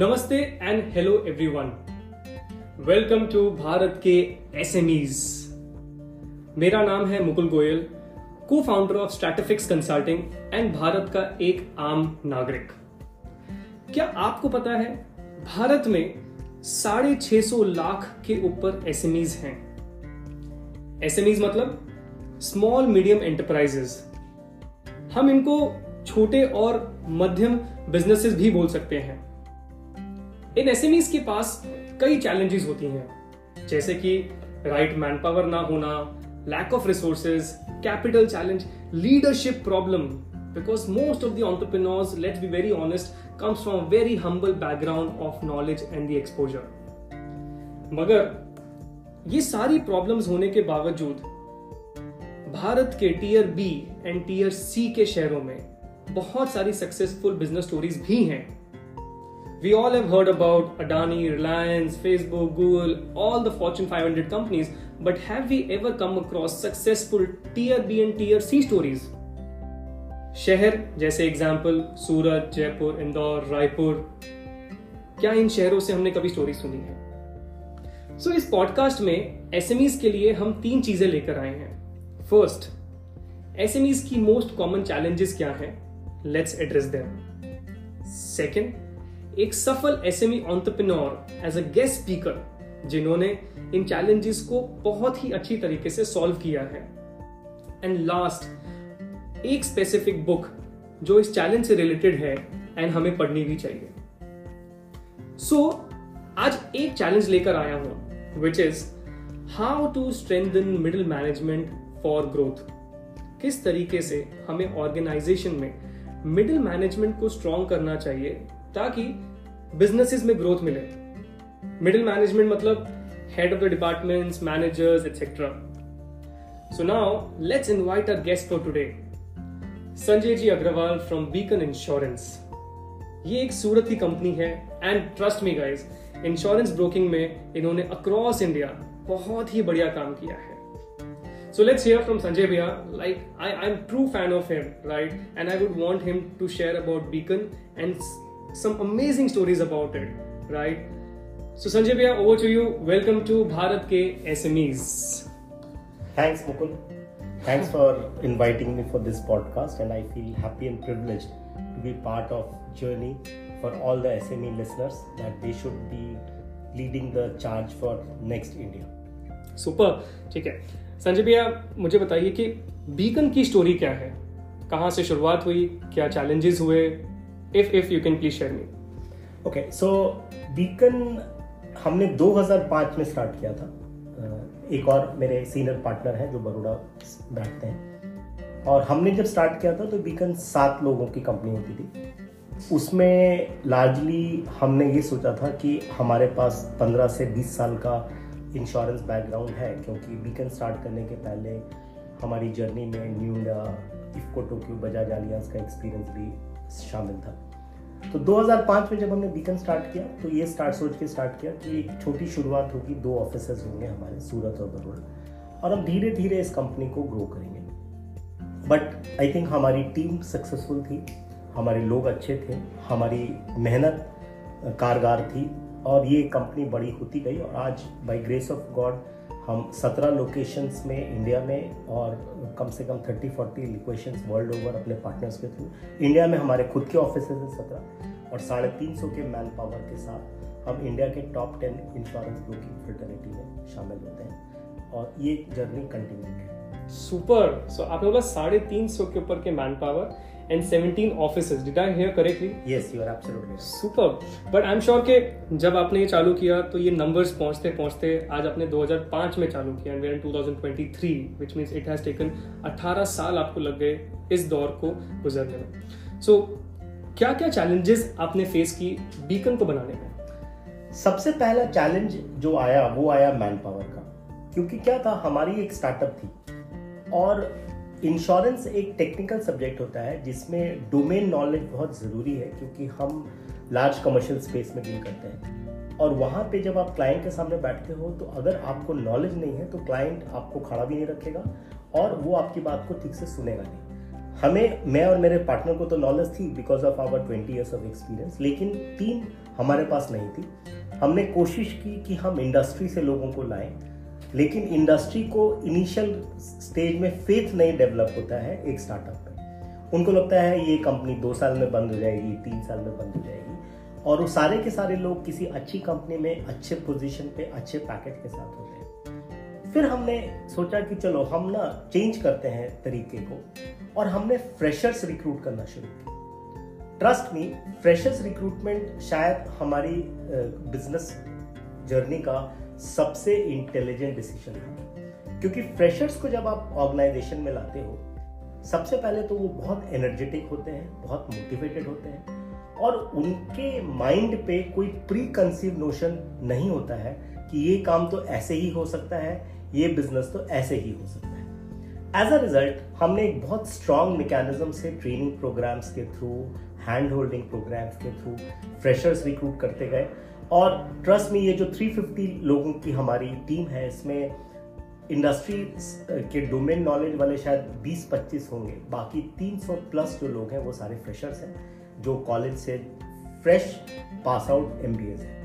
नमस्ते and hello everyone welcome to Bharat के SMEs मेरा नाम है Mukul Goyal co-founder of Stratifix consulting and Bharat का एक आम नागरिक। क्या आपको पता है, भारत में साढ़े छह सौ लाख के ऊपर एसएमईज हैं? एसएमईज मतलब स्मॉल मीडियम एंटरप्राइजेस हम इनको छोटे और मध्यम बिजनेसेस भी बोल सकते हैं। इन एसएमईज के पास कई चैलेंजेस होती हैं। जैसे कि राइट मैन पावर ना होना lack of resources capital challenge leadership problem because most of the entrepreneurs let's be very honest comes from very humble background of knowledge and the exposure मगर ये सारी प्रॉब्लम्स होने के बावजूद, भारत के tier B and tier C के शहरों में बहुत सारी सक्सेसफुल बिज़नेस स्टोरीज भी हैं। We all have heard about Adani, Reliance, Facebook, Google, all the Fortune 500 companies, but have we ever come across successful tier B and tier C stories? शहर जैसे example Surat Jaipur Indore Raipur क्या इन शहरों से हमने कभी स्टोरी सुनी है सो so, इस पॉडकास्ट में एसएमईज के लिए हम तीन चीज़ें लेकर आए हैं फ़र्स्ट एसएमईज की मोस्ट कॉमन चैलेंजेस क्या हैं लेट्स एड्रेस देम सेकंड एक सफल SME entrepreneur as a guest speaker जिन्होंने इन चैलेंजेस को बहुत ही अच्छी तरीके से सॉल्व किया है। एंड लास्ट एक स्पेसिफिक बुक जो इस चैलेंज से रिलेटेड है एंड हमें पढ़नी भी चाहिए। सो so, आज एक चैलेंज लेकर आया हूँ which is how to strengthen middle management for growth किस तरीके से हमें ऑर्गेनाइजेशन में मिडिल मैनेजमेंट को स्ट्रॉन्ग करना चाहिए ताकि बिजनेसेस में ग्रोथ मिले मिडिल मैनेजमेंट मतलब head of the departments managers etcetera so now let's invite our guest for today Sanjay ji Agarwal from Beacon insurance ये एक सूरत की कंपनी है and trust me guys insurance broking में इन्होंने across India बहुत ही बढ़िया काम किया है So let's hear from Sanjay Bhaiya. Like I, I'm true fan of him, right? And I would want him to share about Beacon and some amazing stories about it, right? So Sanjay Bhaiya, over to you. Welcome to Bharat ke SMEs. Thanks, Mukul. Thanks for inviting me for this podcast, and I feel happy and privileged to be part of journey for all the SME listeners that they should be leading the charge for next India. Super. ठीक है संजय भैया मुझे बताइए कि beacon की story क्या है कहाँ से शुरुआत हुई क्या चैलेंजेस हुए if if you can please share me okay so Beacon हमने 2005 में स्टार्ट किया था। एक और मेरे सीनियर पार्टनर हैं जो बड़ोड़ा बैठते हैं। और हमने जब स्टार्ट किया था तो बीकन सात लोगों की कंपनी होती थी। उसमें लार्जली हमने ये सोचा था कि हमारे पास 15 से 20 साल का इंश्योरेंस बैकग्राउंड है, क्योंकि बीकन स्टार्ट करने के पहले हमारी जर्नी में न्यू इंडिया इफ्को टोक्यो बजाज आलियांस का एक्सपीरियंस भी शामिल था। तो 2005 में जब हमने बीकन स्टार्ट किया तो ये स्टार्ट सोच के स्टार्ट किया कि एक छोटी शुरुआत होगी, दो ऑफ़िस होंगे हमारे, सूरत और बड़ोड़ा और हम धीरे धीरे इस कंपनी को ग्रो करेंगे। बट आई थिंक हमारी टीम सक्सेसफुल थी, हमारे लोग अच्छे थे, हमारी मेहनत, कारगर थी, और ये कंपनी बड़ी होती गई, और आज बाई ग्रेस ऑफ़ गॉड हम 17 लोकेशंस में इंडिया में और कम से कम 30 40 लोकेशंस वर्ल्ड ओवर अपने पार्टनर्स के थ्रू इंडिया में हमारे खुद के ऑफ़िस हैं सत्रह और साढ़े तीन सौ के मैन पावर के साथ हम इंडिया के top ten insurance broking fraternity में शामिल होते हैं। और ये जर्नी कंटिन्यू है। सुपर सो आपने बोला साढ़े तीन सौ के ऊपर के man power and 17 offices. Did I hear correctly? Yes, you are absolutely right. Super. But I'm sure कि जब आपने ये चालू किया तो ये numbers पहुँचते पहुँचते आज आपने 2005 में चालू किया and we're in 2023 which means it has taken 18 साल आपको लग गए इस दौर को गुजरने में. So क्या क्या challenges आपने face की बीकन को बनाने में सबसे पहला चैलेंज जो आया वो आया मैन पावर का क्योंकि क्या था हमारी एक स्टार्टअप थी और इंश्योरेंस एक टेक्निकल सब्जेक्ट होता है, जिसमें डोमेन नॉलेज बहुत ज़रूरी है, क्योंकि हम लार्ज कमर्शियल स्पेस में डील करते हैं। और वहाँ पे जब आप क्लाइंट के सामने बैठते हो तो अगर आपको नॉलेज नहीं है तो क्लाइंट आपको खड़ा भी नहीं रखेगा और वो आपकी बात को ठीक से सुनेगा नहीं। हमें, मैं और मेरे पार्टनर को तो नॉलेज थी because of our twenty years of experience लेकिन टीम हमारे पास नहीं थी। हमने कोशिश की कि हम इंडस्ट्री से लोगों को लाएँ लेकिन इंडस्ट्री को इनिशियल स्टेज में फेथ नहीं डेवलप होता है एक स्टार्टअप में उनको लगता है ये कंपनी दो साल में बंद हो जाएगी, तीन साल में बंद हो जाएगी। और वो सारे के सारे लोग किसी अच्छी कंपनी में अच्छे पोजीशन पे, अच्छे पैकेज के साथ हैं फिर हमने सोचा कि चलो हम ना चेंज करते हैं तरीके को और हमने फ्रेशर्स रिक्रूट करना शुरू किया। ट्रस्ट मी फ्रेशर्स रिक्रूटमेंट शायद हमारी बिज़नेस जर्नी का सबसे इंटेलिजेंट डिसीज़न है। क्योंकि फ्रेशर्स को जब आप ऑर्गेनाइजेशन में लाते हो, सबसे पहले तो वो बहुत एनर्जेटिक होते हैं, बहुत मोटिवेटेड होते हैं और उनके माइंड पे कोई प्री कंसीव नोशन नहीं होता है कि ये काम तो ऐसे ही हो सकता है, ये बिज़नेस तो ऐसे ही हो सकता है। एज अ रिज़ल्ट हमने एक बहुत स्ट्रॉन्ग मैकेनिज्म से ट्रेनिंग प्रोग्राम्स के थ्रू हैंड होल्डिंग प्रोग्राम्स के थ्रू फ्रेशर्स रिक्रूट करते गए। और ट्रस्ट में ये जो 350 लोगों की हमारी टीम है, इसमें इंडस्ट्री के डोमेन नॉलेज वाले शायद 20-25 होंगे। बाकी 300 प्लस जो लोग हैं, वो सारे फ्रेशर्स हैं, जो कॉलेज से fresh pass out M B है।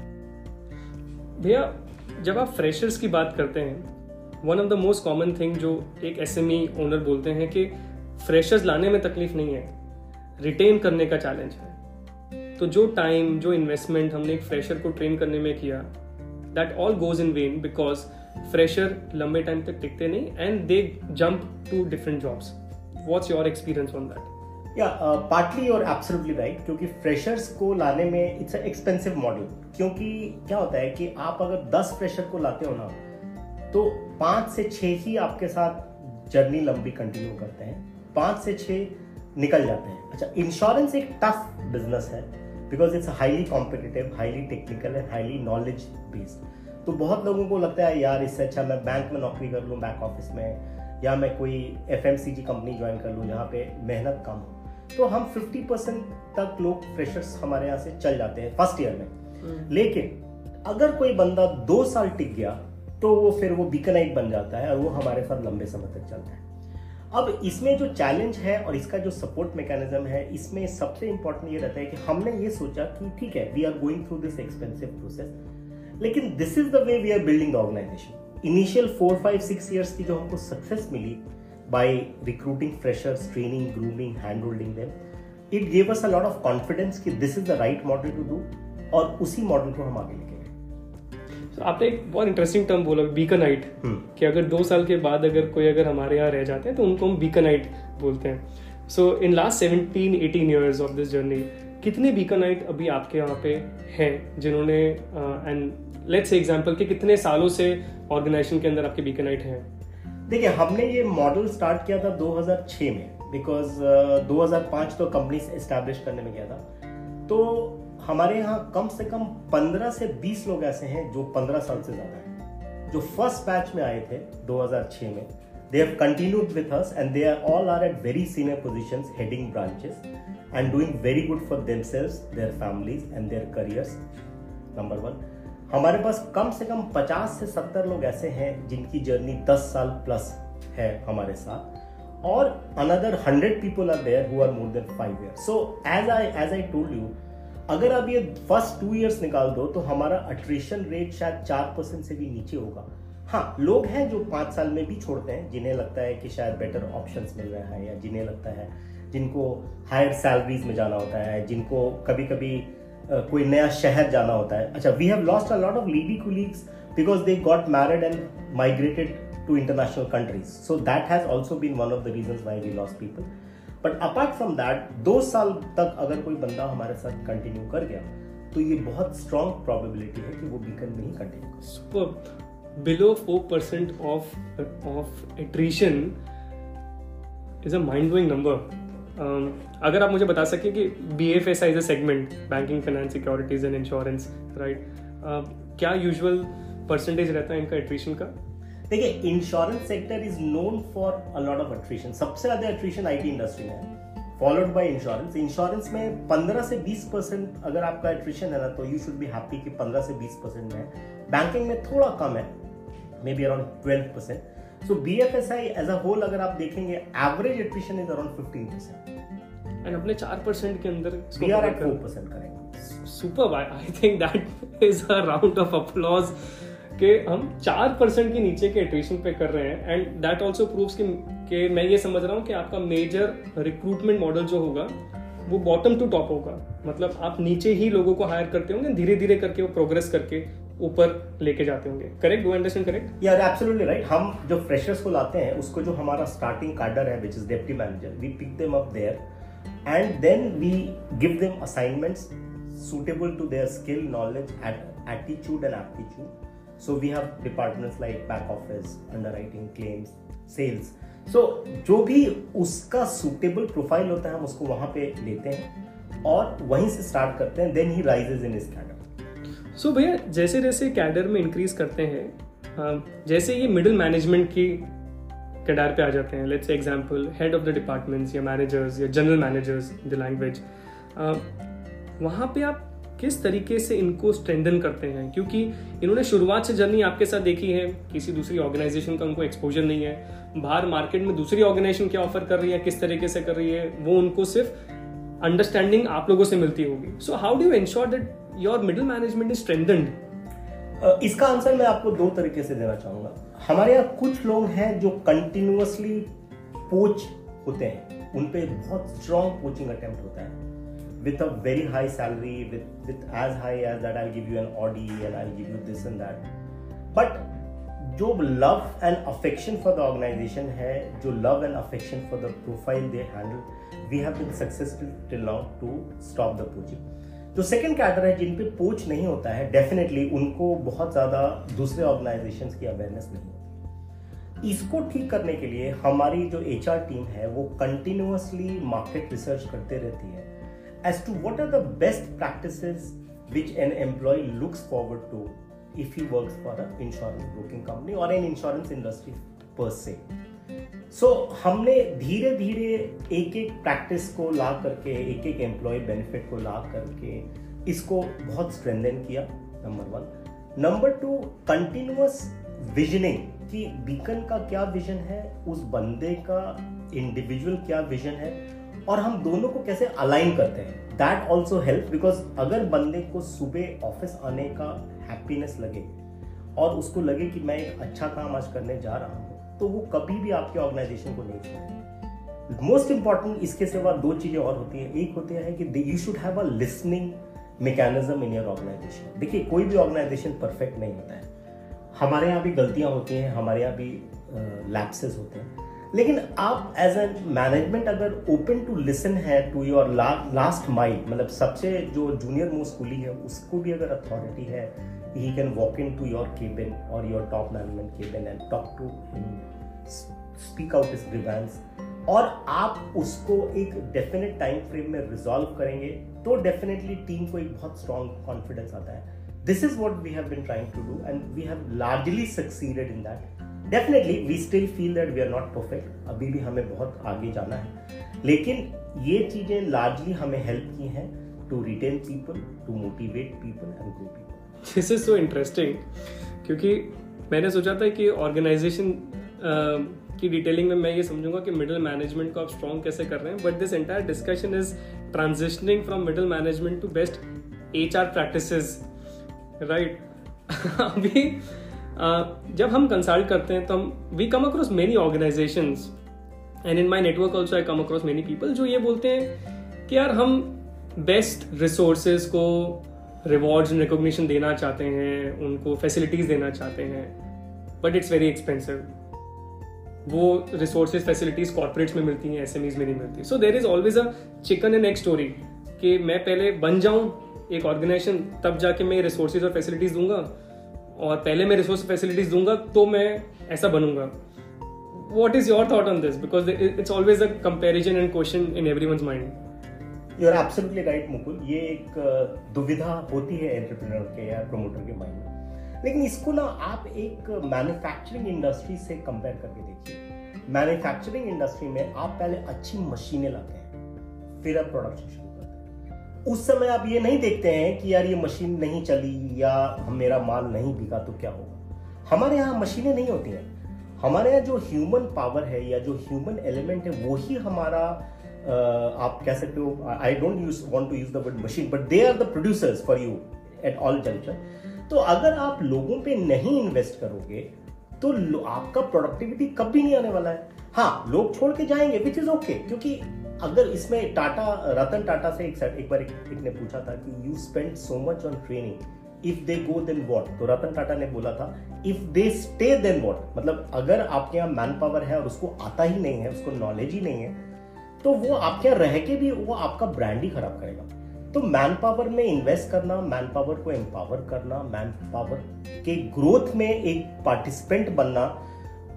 भैया, जब आप फ्रेशर्स की बात करते हैं one of the most common thing जो एक एसएमई ओनर बोलते हैं कि फ्रेशर्स लाने में तकलीफ़ नहीं है रिटेन करने का चैलेंज है। तो जो टाइम जो इन्वेस्टमेंट हमने एक फ्रेशर को ट्रेन करने में किया that all goes in vain because fresher लंबे टाइम तक टिकते नहीं and they jump to different jobs what's your experience on that या पार्टली और एब्सोल्युटली राइट क्योंकि फ्रेशर्स को लाने में इट्स अ एक्सपेंसिव मॉडल क्योंकि क्या होता है कि आप अगर 10 फ्रेशर को लाते हो ना तो पाँच से छह ही आपके साथ जर्नी लंबी कंटिन्यू करते हैं। पाँच से छह निकल जाते हैं। अच्छा इंश्योरेंस एक टफ बिज़नेस है। Because it's highly competitive highly technical and highly knowledge based तो बहुत लोगों को लगता है यार इससे अच्छा मैं बैंक में नौकरी कर लूँ बैक ऑफ़िस में या मैं कोई एफएमसीजी कंपनी ज्वाइन कर लूँ जहाँ पे मेहनत कम हो. तो हम 50 परसेंट तक लोग फ्रेशर्स हमारे यहाँ से चल जाते हैं फ़र्स्ट ईयर में। हम्म। लेकिन अगर कोई बंदा दो साल टिक गया तो वो फिर वो बीकनाइट बन जाता है और वो हमारे साथ लंबे समय तक चलता है। अब इसमें जो चैलेंज है और इसका जो सपोर्ट मैकेनिज्म है, इसमें सबसे इंपॉर्टेंट ये रहता है कि हमने ये सोचा कि ठीक है we are going through this expensive process लेकिन this is the way we are building the organization initial four five six years की जो हमको success milli by recruiting freshers training grooming hand holding them it gave us a lot of confidence कि this is the right model to do और उसी model को हम आगे लेके तो आपने एक बहुत इंटरेस्टिंग टर्म बोला बीकनाइट हम्म। कि अगर दो साल के बाद अगर कोई अगर हमारे यहाँ रह जाते हैं तो उनको हम बीकनाइट बोलते हैं। So in last seventeen eighteen years of this journey कितने बीकनाइट अभी आपके यहाँ पे हैं जिन्होंने एंड लेट्स से एग्जांपल कि कितने सालों से ऑर्गेनाइजेशन के अंदर आपके बीकनाइट हैं? देखिए हमने ये मॉडल स्टार्ट किया था 2006 में बिकॉज़ uh, 2005 तो कंपनी एस्टैब्लिश करने में गया था। तो हमारे यहाँ कम से कम 15 से 20 लोग ऐसे हैं जो 15 साल से ज़्यादा है। जो फ़र्स्ट बैच में आए थे 2006 में they have continued with us and they are all are at very senior position heading branches and doing very good for themselves their families and their careers number one हमारे पास कम से कम 50 से 70 लोग ऐसे हैं जिनकी जर्नी 10 साल प्लस है हमारे साथ और another 100 people are there who are more than five year so as I as I told you अगर आप ये फ़र्स्ट टू ईयर्स निकाल दो तो हमारा अट्रिशन रेट शायद चार परसेंट से भी नीचे होगा। हाँ लोग हैं जो पाँच साल में भी छोड़ते हैं, जिन्हें लगता है कि शायद बेटर ऑप्शंस मिल रहे हैं, या जिन्हें लगता है, जिनको हायर सैलरीज में जाना होता है, जिनको कभी कभी कोई नया शहर जाना होता है। अच्छा we have lost a lot of lady colleagues because they got married and migrated to international countries so that has also been one of the reason why we lost people but apart from that दो साल तक अगर कोई बंदा हमारे साथ continue कर गया तो ये बहुत स्ट्रॉन्ग प्रोबेबिलिटी है कि वो बीकन में ही continue super below four percent of of attrition is a mind blowing number अगर आप मुझे बता सकें कि B F S I segment banking finance securities and insurance right क्या यूजुअल परसेंटेज रहता है इनका एट्रीशन का? देखिए insurance sector is known for a lot of attrition सबसे ज़्यादा अट्रीशन आईटी इंडस्ट्री में फॉलोड बाय इंश्योरेंस इंश्योरेंस में 15 से 20 परसेंट अगर आपका एट्रिशन है ना तो यू शुड बी हैप्पी कि 15 से 20 परसेंट में बैंकिंग में थोड़ा कम है maybe around 12 percent so B F S I as a whole अगर आप देखेंगे average attrition is around fifteen percent and अपने चार परसेंट के अंदर we are at four percent करेंगे। Super I think that is a round of applause कि हम चार परसेंट के नीचे के एट्रेशन पे कर रहे हैं एंड दैट ऑल्सो प्रूव्स कि, कि मैं ये समझ रहा हूँ कि आपका मेजर रिक्रूटमेंट मॉडल जो होगा वो बॉटम टू टॉप होगा। मतलब आप नीचे ही लोगों को हायर करते होंगे धीरे धीरे करके वो प्रोग्रेस करके ऊपर लेके जाते होंगे। करेक्ट डू अंडरस्टैंड करेक्ट यार एब्सोल्युटली राइट हम जो फ्रेशर्स को लाते हैं उसको जो हमारा स्टार्टिंग कार्डर है which is deputy manager we pick them up there and then we give them assignments suitable to their skill knowledge attitude and aptitude. So we have departments like back office underwriting claims sales. So so, जो भी उसका suitable profile होता है हम उसको वहाँ पे लेते हैं और वहीं से स्टार्ट करते हैं देन ही राइजेज इन इस कैडर सो भैया जैसे जैसे कैडर में इंक्रीज करते हैं जैसे ये मिडिल मैनेजमेंट की कैडर पे आ जाते हैं let's example head of the departments या मैनेजर्स या जनरल मैनेजर्स द लैंग्वेज वहाँ पे आप किस तरीके से इनको स्ट्रेंथन करते हैं? क्योंकि इन्होंने शुरुआत से जर्नी आपके साथ देखी है, किसी दूसरी ऑर्गेनाइजेशन का उनको एक्सपोजर नहीं है। बाहर मार्केट में दूसरी ऑर्गेनाइजेशन क्या ऑफ़र कर रही है, किस तरीके से कर रही है, वो उनको सिर्फ़ अंडरस्टैंडिंग आप लोगों से मिलती होगी। So how do ensure that your middle management is strengthened इसका आंसर मैं आपको दो तरीके से देना चाहूँगा। हमारे यहाँ कुछ लोग हैं जो कंटिन्यूसली पोच होते हैं। उन पे बहुत स्ट्रॉन्ग कोचिंग अटेम्प्ट होता है। With a very high salary, with, with as high as that I'll give you an Audi and I'll give you this and that. But जो love and affection for the organisation है जो love and affection for the profile they handle we have been successful till now to stop the poaching जो second cadre है जिन पे पोच नहीं होता है डेफिनेटली उनको बहुत ज़्यादा दूसरे ऑर्गेनाइजेशन की अवेयरनेस नहीं होती। इसको ठीक करने के लिए हमारी जो एच टीम है वो कंटिन्यूसली मार्केट रिसर्च करते रहती है। As to what are the best practices which an employee looks forward to if he works for an insurance broking company or an insurance industry per se. So so, हमने धीरे धीरे एक एक practice को ला करके एक एक एम्प्लॉय बेनिफिट को ला करके इसको बहुत स्ट्रेंथन किया number one number two continuous visioning कि बीकन का क्या विजन है उस बंदे का इंडिविजुअल क्या विजन है और हम दोनों को कैसे अलाइन करते हैं? दैट ऑल्सो हेल्प बिकॉज़ अगर बंदे को सुबह ऑफ़िस आने का हैप्पीनेस लगे और उसको लगे कि मैं एक अच्छा काम आज करने जा रहा हूँ तो वो कभी भी आपके ऑर्गेनाइजेशन को नहीं छोड़ेगा। मोस्ट इंपॉर्टेंट इसके सिवा दो चीज़ें और होती है। एक होती है कि you should have a listening mechanism in your organisation देखिए, कोई भी ऑर्गेनाइजेशन परफेक्ट नहीं होता है। हमारे यहाँ भी गलतियाँ होती हैं, हमारे यहाँ भी लैप्सेस होते हैं। लेकिन आप एज ए मैनेजमेंट अगर ओपन टू लिसन है टू योर लास्ट माइल मतलब सबसे जो जूनियर मोस्ट कुली है, उसको भी अगर अथॉरिटी है he can walk in to your cabin और your top management cabin and talk to him speak out is grievance और आप उसको एक डेफिनेट टाइम फ्रेम में रिजॉल्व करेंगे तो डेफिनेटली टीम को एक बहुत स्ट्रॉन्ग कॉन्फिडेंस आता है। This is what we have been trying to do and we have largely succeeded in that definitely we still feel that we are not perfect अभी भी हमें बहुत आगे जाना है। लेकिन ये चीज़ें लार्जली हमें हेल्प की हैं to retain people to motivate people and grow people this is so interesting क्योंकि मैंने सोचा था कि ऑर्गेनाइजेशन की डिटेलिंग में मैं ये समझूँगा कि मिडिल मैनेजमेंट को आप स्ट्रॉन्ग कैसे कर रहे हैं। But this entire discussion is transitioning from middle management to best H R practice right अभी जब हम कंसल्ट करते हैं तो हम we come across many organisation and in my network also I come across many people जो ये बोलते हैं कि यार, हम बेस्ट रिसोर्सेज को रिवॉर्ड्स एंड रिकोगशन देना चाहते हैं, उनको फैसिलिटीज़ देना चाहते हैं बट इट्स वेरी एक्सपेंसिव वो रिसोर्सेज फैसिलिटीज़ कॉर्पोरेट्स में मिलती हैं एस में नहीं मिलती. So there is always a chicken and egg story कि मैं पहले बन जाऊँ एक ऑर्गेनाइजेशन तब जाके मैं रिसोर्सेज और फैसिलिटीज़ दूँगा और पहले मैं रिसोर्स फैसिलिटीज़ दूँगा तो मैं ऐसा बनूँगा। What is your thought on this because it's always a comparison and question in every one mind you are absolutely right Mukul ये एक दुविधा होती है एंटरप्रेन्योर के या प्रमोटर के माइंड में। लेकिन इसको ना आप एक मैन्युफैक्चरिंग इंडस्ट्री से कंपेयर करके देखिए। मैन्युफैक्चरिंग इंडस्ट्री में आप पहले अच्छी मशीनें लाते हैं, फिर आप प्रोडक्शन उस समय आप ये नहीं देखते हैं कि यार ये मशीन नहीं चली या मेरा माल नहीं बिका तो क्या होगा? हमारे यहाँ मशीनें नहीं होती हैं। हमारे यहाँ जो ह्यूमन पावर है या जो ह्यूमन एलिमेंट है, वही हमारा आप कह सकते हो I don't use want to use the word machine but they are the producers for you at all junction तो अगर आप लोगों पे नहीं इन्वेस्ट करोगे तो आपका प्रोडक्टिविटी कभी नहीं आने वाला है। हाँ लोग छोड़ के जाएँगे विच इज़ ओके क्योंकि अगर इसमें टाटा रतन टाटा से एक एक बार एक, ने पूछा था कि you spend so much on training if they go then what तो रतन टाटा ने बोला था if they stay then what मतलब अगर आपके यहाँ मैन पावर है और उसको आता ही नहीं है उसको नॉलेज ही नहीं है तो वो आपके यहाँ रह के भी वो आपका ब्रांड ही खराब करेगा। तो मैन पावर में इन्वेस्ट करना मैन पावर को एम्पावर करना मैन पावर के ग्रोथ में एक पार्टिसिपेंट बनना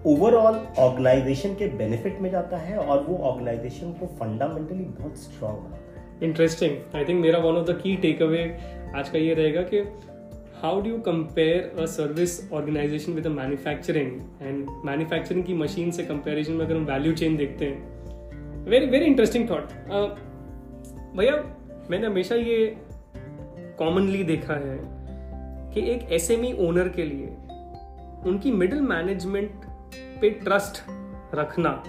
ओवरऑल ऑर्गेनाइजेशन के बेनिफिट में जाता है और वो ऑर्गेनाइजेशन को फंडामेंटली बहुत स्ट्रांग बनाता है। इंटरेस्टिंग आई थिंक मेरा one of the key takeaway आज का ये रहेगा कि how do you compare a service organisation with manufacturing and manufacturing की मशीन से कंपेरिजन में अगर हम वैल्यू चेन देखते हैं वेरी वेरी इंटरेस्टिंग थॉट भैया, मैंने हमेशा ये कॉमनली देखा है कि एक एस एम ओनर के लिए उनकी मिडिल मैनेजमेंट पे ट्रस्ट रखना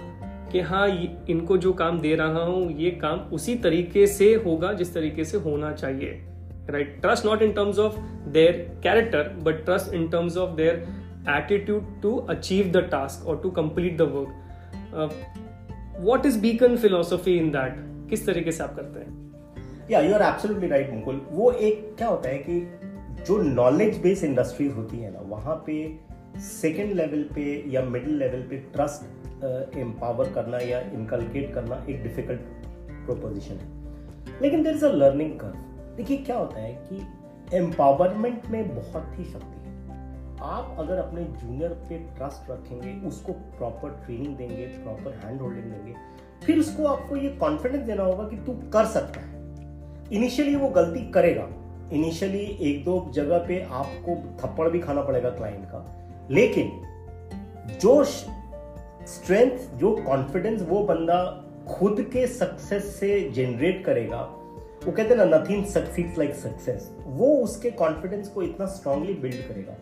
कि हाँ इनको जो काम दे रहा हूँ, ये काम उसी तरीके से होगा जिस तरीके से होना चाहिए right trust not in terms of their character but trust in terms of their attitude to achieve the task और to complete the work what is Beacon philosophy in that किस तरीके से आप करते हैं? या you are absolutely right Mukul वो एक क्या होता है कि जो नॉलेज बेस्ड इंडस्ट्रीज़ होती है ना, वहाँ पे सेकेंड लेवल पे या मिडिल लेवल पे ट्रस्ट एम्पावर करना या इनकलकेट करना एक डिफ़िकल्ट प्रोपोजिशन है। लेकिन there is a learning curve देखिए क्या होता है कि एम्पावरमेंट में बहुत ही शक्ति है। आप अगर अपने जूनियर पे ट्रस्ट रखेंगे, उसको प्रॉपर ट्रेनिंग देंगे प्रॉपर हैंड होल्डिंग देंगे, फिर उसको आपको ये कॉन्फिडेंस देना होगा कि तू कर सकता है। इनिशियली वो गलती करेगा। इनिशियली एक दो जगह पे आपको थप्पड़ भी खाना पड़ेगा क्लाइंट का। लेकिन जो स्ट्रेंथ जो कॉन्फिडेंस वो बंदा खुद के सक्सेस से जनरेट करेगा, वो कहते हैं ना नथिंग सक्सीड लाइक सक्सेस वो उसके कॉन्फिडेंस को इतना स्ट्रांगली बिल्ड करेगा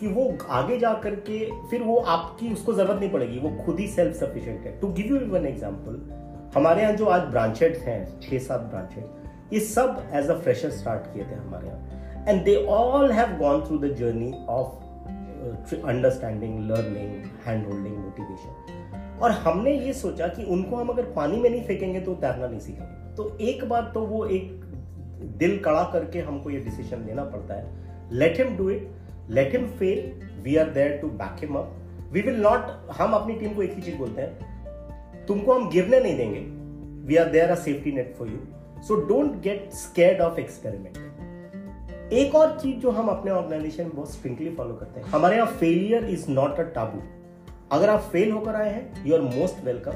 कि वो आगे जा करके फिर वो आपकी उसको ज़रूरत नहीं पड़ेगी, वो खुद ही सेल्फ सफिशिएंट है. To give you one example हमारे यहाँ जो आज ब्रांचेड हैं छह सात ब्रांचेड ये सब एज अ फ्रेशर स्टार्ट किए थे हमारे यहाँ. And they all have gone through the journey of understanding learning hand holding motivation और हमने ये सोचा कि उनको हम अगर पानी में नहीं फेंकेंगे तो तैरना नहीं सीखेंगे। तो एक बार तो वो एक दिल कड़ा करके हमको ये डिसीज़न लेना पड़ता है। Let him do it let him fail we are there to back him up we will not हम अपनी टीम को एक ही चीज़ बोलते हैं, तुमको हम गिरने नहीं देंगे we are there a safety net for you so don't get scared of experiment एक और चीज़ जो हम अपने ऑर्गेनाइजेशन में बहुत स्ट्रिक्टली फॉलो करते हैं। हमारे यहाँ failure is not a taboo अगर आप फेल होकर आए हैं यू आर मोस्ट वेलकम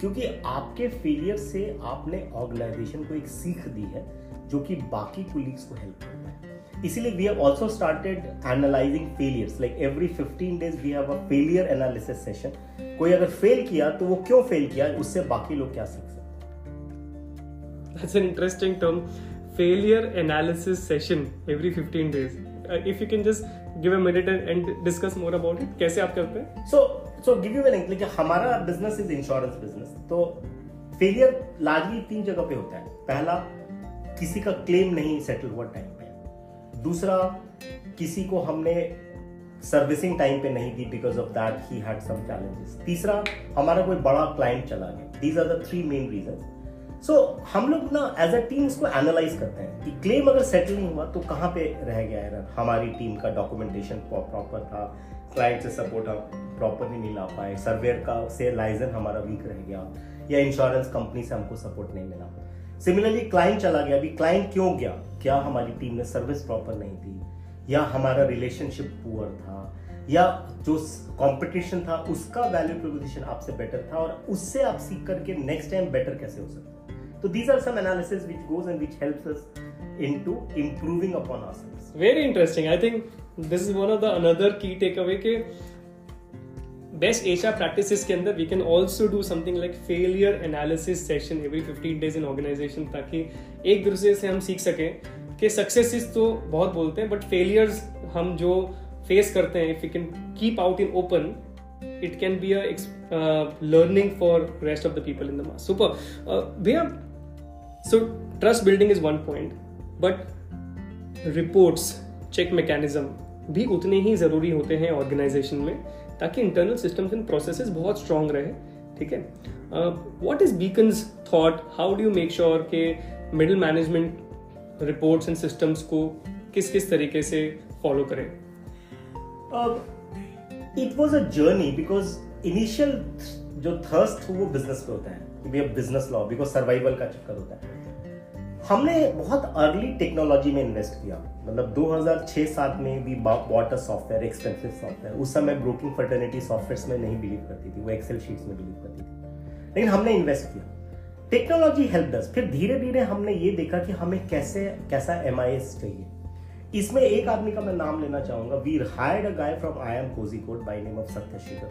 क्योंकि आपके फेलियर से आपने ऑर्गेनाइजेशन को एक सीख दी है, जो कि बाकी कुलीग्स को हेल्प करता है। इसीलिए we have also started analysing failures like every 15 days we have a failure analysis session कोई अगर फेल किया तो वो क्यों फेल किया, उससे बाकी लोग क्या सीख that's an interesting term failure analysis session every fifteen days if you can just give a minute and discuss more about it कैसे आप करते हैं? So so give you an like हमारा बिज़नेस इज़ इंश्योरेंस बिज़नेस तो failure largely तीन जगह पे होता है। पहला, किसी का क्लेम नहीं सेटल हुआ टाइम पे। दूसरा, किसी को हमने सर्विसिंग टाइम पे नहीं दी because of that he had some challenges तीसरा, हमारा कोई बड़ा क्लाइंट चला गया। These are the three main reasons so so, हम लोग ना एज अ टीम इसको एनालाइज करते हैं कि क्लेम अगर सेटल नहीं हुआ तो कहाँ पे रह गया एरर हमारी टीम का डॉक्यूमेंटेशन प्रॉपर था क्लाइंट से सपोर्ट हम प्रॉपर नहीं ला पाए सर्वेयर का से लाइजन हमारा वीक रह गया या इंश्योरेंस कंपनी से हमको सपोर्ट नहीं मिला। सिमिलरली क्लाइंट चला गया अभी क्लाइंट क्यों गया? क्या हमारी टीम ने सर्विस प्रॉपर नहीं दी? या हमारा रिलेशनशिप पुअर था? या जो कंपटीशन था उसका वैल्यू प्रोपोजिशन आपसे बेटर था और उससे आप सीख करके नेक्स्ट टाइम बेटर कैसे हो सकता So these are some analysis which goes and which helps us into improving upon ourselves. Very interesting. I think this is one of the another key takeaway के बेस्ट एशिया प्रैक्टिसेस के अंदर we can also do something like failure analysis session every 15 days in organisation ताकि एक दूसरे से हम सीख सकें कि सक्सेसेस तो बहुत बोलते हैं बट फेलियर्स हम जो फेस करते हैं if you can keep out in open can be a uh, learning for rest of the people in the mass super uh, are so, trust building is one point, but reports, check mechanism भी उतने ही ज़रूरी होते हैं organisation में, ताकि internal systems and processes बहुत strong रहे, ठीक है? What is Beacon's thought how do you make sure के middle management reports and systems को किस किस तरीके से फॉलो करें? It was a journey because initial जो थर्स्ट वो बिज़नेस पे होता है। कि भैया बिज़नेस लॉ बिकॉज़ सर्वाइवल का चक्कर होता है। हमने बहुत अर्ली टेक्नोलॉजी में इन्वेस्ट किया। मतलब 2006-7 में भी bought a software expensive software उस समय ब्रोकिंग फर्टर्निटी सॉफ्टवेयर में नहीं बिलीव करती थी, वो एक्सेल शीट्स में बिलीव करती थी। लेकिन हमने इन्वेस्ट किया। टेक्नोलॉजी हेल्प दस फिर धीरे धीरे हमने ये देखा कि हमें कैसे, कैसा एमआईएस चाहिए। इसमें एक आदमी का मैं नाम लेना चाहूँगा। We hired a guy from I M Kozhikode by name of Satyashekhar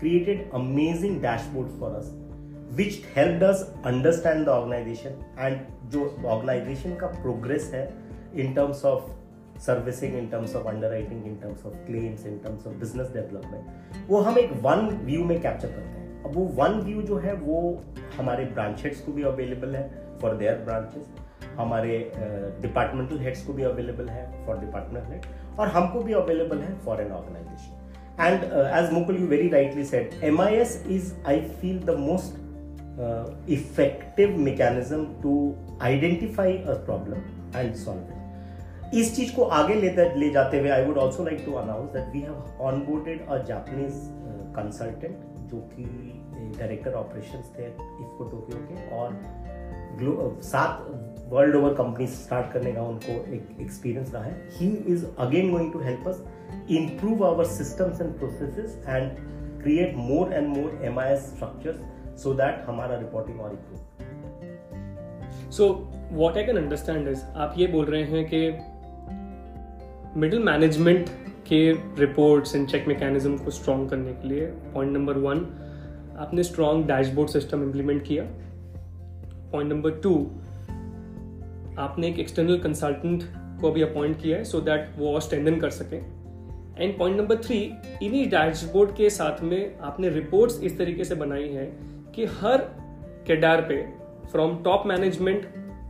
created amazing dashboard for us which help us understand the organisation and जो ऑर्गेनाइजेशन का प्रोग्रेस है in terms of servicing in terms of underwriting in terms of claims in terms of business development वो हम एक one view में capture करते हैं। अब वो वन व्यू जो है वो हमारे ब्रांच हेड्स को भी अवेलेबल है फॉर देयर ब्रांचेस हमारे डिपार्टमेंटल uh, हेड्स को भी अवेलेबल है फॉर डिपार्टमेंटल हेड और हमको भी अवेलेबल है for an organization and as Mukul you very rightly said M I S is I feel the most effective mechanism to identify a problem and solve it इस चीज़ को आगे ले ले जाते हुए I would also like to announce that we have onboarded a Japanese consultant जो कि डायरेक्टर ऑपरेशंस थे इफ्को टोक्यो के, और सात वर्ल्ड ओवर कंपनी स्टार्ट करने का उनको एक एक्सपीरियंस रहा है। He is again going to help us improve our systems and processes and create more and more MIS structures so that हमारा रिपोर्टिंग और improve. So, what I can understand is, आप ये बोल रहे हैं कि मिडिल मैनेजमेंट के reports and check mechanism को स्ट्रॉन्ग करने के लिए पॉइंट नंबर वन आपने स्ट्रॉन्ग डैशबोर्ड सिस्टम इंप्लीमेंट किया. पॉइंट नंबर टू आपने एक एक्सटर्नल कंसल्टेंट को भी अपॉइंट किया है सो दैट वो और स्ट्रेंथन कर सके. एंड पॉइंट नंबर थ्री इन्हीं डैशबोर्ड के साथ में आपने रिपोर्ट्स इस तरीके से बनाई है कि हर केडार पे from top management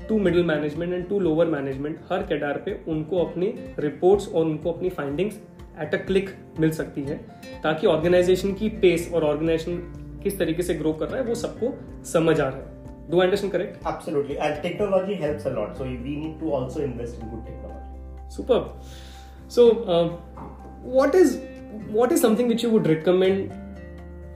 to middle management and to lower management her cadre पे उनको अपनी रिपोर्ट्स और उनको अपनी फाइंडिंग्स एट अ क्लिक मिल सकती है ताकि ऑर्गेनाइजेशन की पेस और ऑर्गेनाइजेशन किस तरीके से ग्रो कर रहा है वो सबको समझ आ रहा है Do I understand correct? Absolutely. And technology helps a lot. So we need to also invest in good technology. Superb. So, uh, what is what is something which you would recommend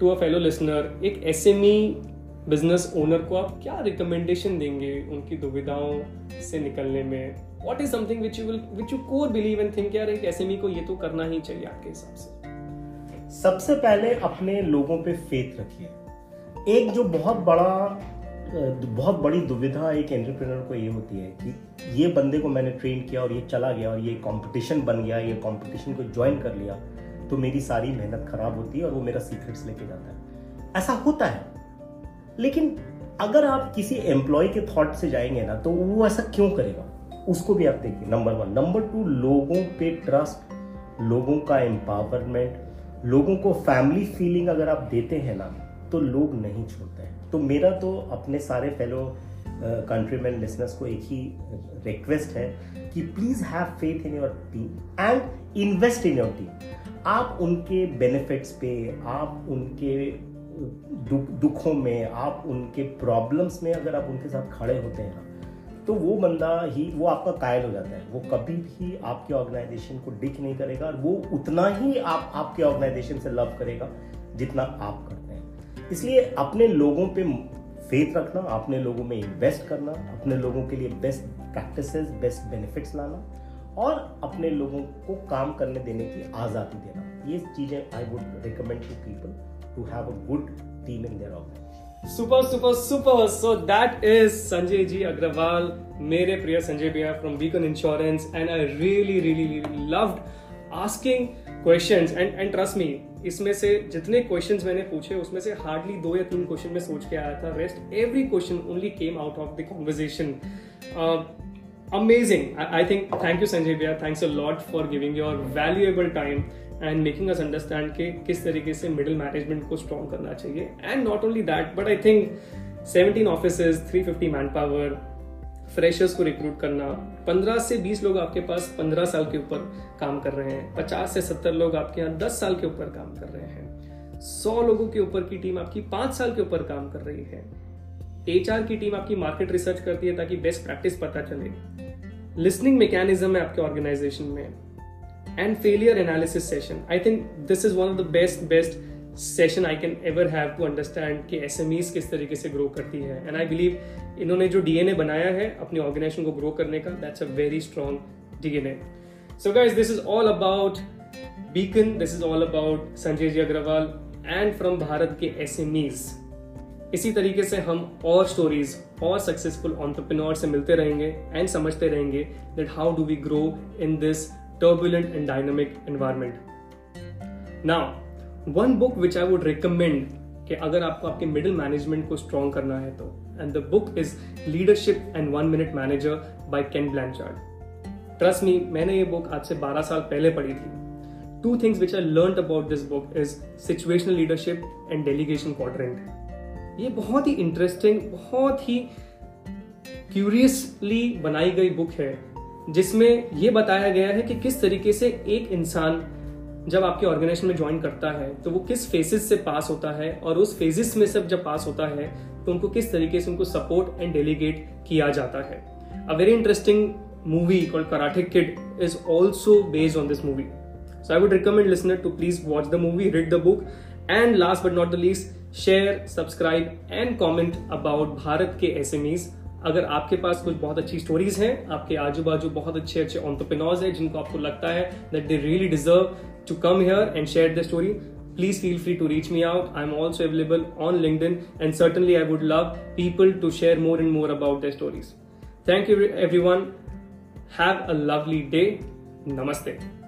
to a fellow listener? एक SME business owner को आप क्या recommendation देंगे उनकी दुविधाओं से निकलने में? What is something which you which you core believe and think यार, एक एसएमई को ये तो करना ही चाहिए आपके हिसाब से. सबसे पहले अपने लोगों पे फेथ रखिए। एक जो बहुत बड़ा बहुत बड़ी दुविधा एक एंटरप्रेन्योर को ये होती है कि ये बंदे को मैंने ट्रेन किया और ये चला गया और ये कंपटीशन बन गया, ये कंपटीशन को ज्वाइन कर लिया तो मेरी सारी मेहनत खराब होती है और वो मेरा सीक्रेट्स लेके जाता है। ऐसा होता है। लेकिन अगर आप किसी एम्प्लॉय के थॉट से जाएँगे ना तो वो ऐसा क्यों करेगा? उसको भी आप देखिए। नंबर वन नंबर टू लोगों पे ट्रस्ट लोगों का एम्पावरमेंट लोगों को फैमिली फीलिंग अगर आप देते हैं ना तो लोग नहीं छोड़ते हैं। तो मेरा तो अपने सारे फेलो कंट्रीमैन लिसनर्स को एक ही रिक्वेस्ट है कि please have faith in your team and invest in your team आप उनके बेनिफिट्स पे, आप उनके दुखों में, आप उनके प्रॉब्लम्स में अगर आप उनके साथ खड़े होते हैं ना तो वो बंदा ही, वो आपका कायल हो जाता है। वो कभी भी आपके ऑर्गेनाइजेशन को डिक नहीं करेगा और वो उतना ही आप, आपके ऑर्गेनाइजेशन से लव करेगा जितना आप करते इसलिए अपने लोगों पे फेथ रखना, अपने लोगों में इन्वेस्ट करना, अपने लोगों के लिए बेस्ट प्रैक्टिस बेस्ट बेनिफिट लाना और अपने लोगों को काम करने देने की आज़ादी देना। ये चीज़ें I would recommend to people to have a good team in their office super super super so that is Sanjay ji Agarwal मेरे प्रिय संजय भैया from Beacon insurance and I really really loved asking questions and and trust me इसमें से जितने questions मैंने पूछे उसमें से हार्डली दो या तीन क्वेश्चन में सोच के आया था। Rest every question only came out of the conversation I, I think thank you sanjay bhaiya. Thanks a lot for giving your valuable time and making us understand के किस तरीके से मिडिल मैनेजमेंट को स्ट्रॉन्ग करना चाहिए and not only that but I think 17 office 350 manpower freshers को recruit करना। 15 से 20 लोग आपके पास 15 साल के ऊपर काम कर रहे हैं। 50 से 70 लोग आपके यहाँ 10 साल के ऊपर काम कर रहे हैं। 100 लोगों के ऊपर की टीम आपकी 5 साल के ऊपर काम कर रही है। एचआर की टीम आपकी मार्केट रिसर्च करती है ताकि बेस्ट प्रैक्टिस पता चले। लिसनिंग मैकेनिज्म है आपके ऑर्गेनाइजेशन में। And failure analysis session I think this is one of the best best session I can ever have to understand कि एस किस तरीके से ग्रो करती है. एंड आई बिलीव इन्होंने जो डीएनए बनाया है अपनी ऑर्गेनाइजेशन को ग्रो करने का that's a very strong DNA so guys this is all about Beacon this is all about Sanjay ji Agarwal and from Bharat के एस एम ईज इसी तरीके से हम और स्टोरीज और सक्सेसफुल ऑन्टरप्रिनोर से मिलते रहेंगे एंड समझते रहेंगे that how do we grow in this turbulent and dynamic environment now one book which I would recommend कि अगर आपको आपके मिडिल मैनेजमेंट को स्ट्रॉन्ग करना है तो। And the book is leadership and one minute manager by Ken Blanchard trust me मैंने ये बुक आज से 12 साल पहले पढ़ी थी। Two things which I learn about this book is situational leadership and delegation quadrant ये बहुत ही इंटरेस्टिंग बहुत ही क्यूरियसली बनाई गई बुक है, जिसमें यह बताया गया है कि किस तरीके से एक इंसान जब आपके ऑर्गेनाइजेशन में ज्वाइन करता है तो वो किस फेजेस से पास होता है और उस फेजेस में सब जब पास होता है तो उनको किस तरीके से उनको सपोर्ट एंड डेलीगेट किया जाता है। A very interesting movie called Karate Kid is also based on this movie so I would recommend listener to please watch the movie read the book and last but not the least share subscribe and comment about Bharat के S अगर आपके पास कुछ बहुत अच्छी stories हैं, आपके आजू बाजू बहुत अच्छे अच्छे ऑन्टरप्रिनोर्स हैं, जिनको आपको लगता है that they really deserve to come here and share the story, please feel free to reach me out. I'm also available on LinkedIn, and certainly I would love people to share more and more about their stories. Thank you, everyone. Have a lovely day. Namaste.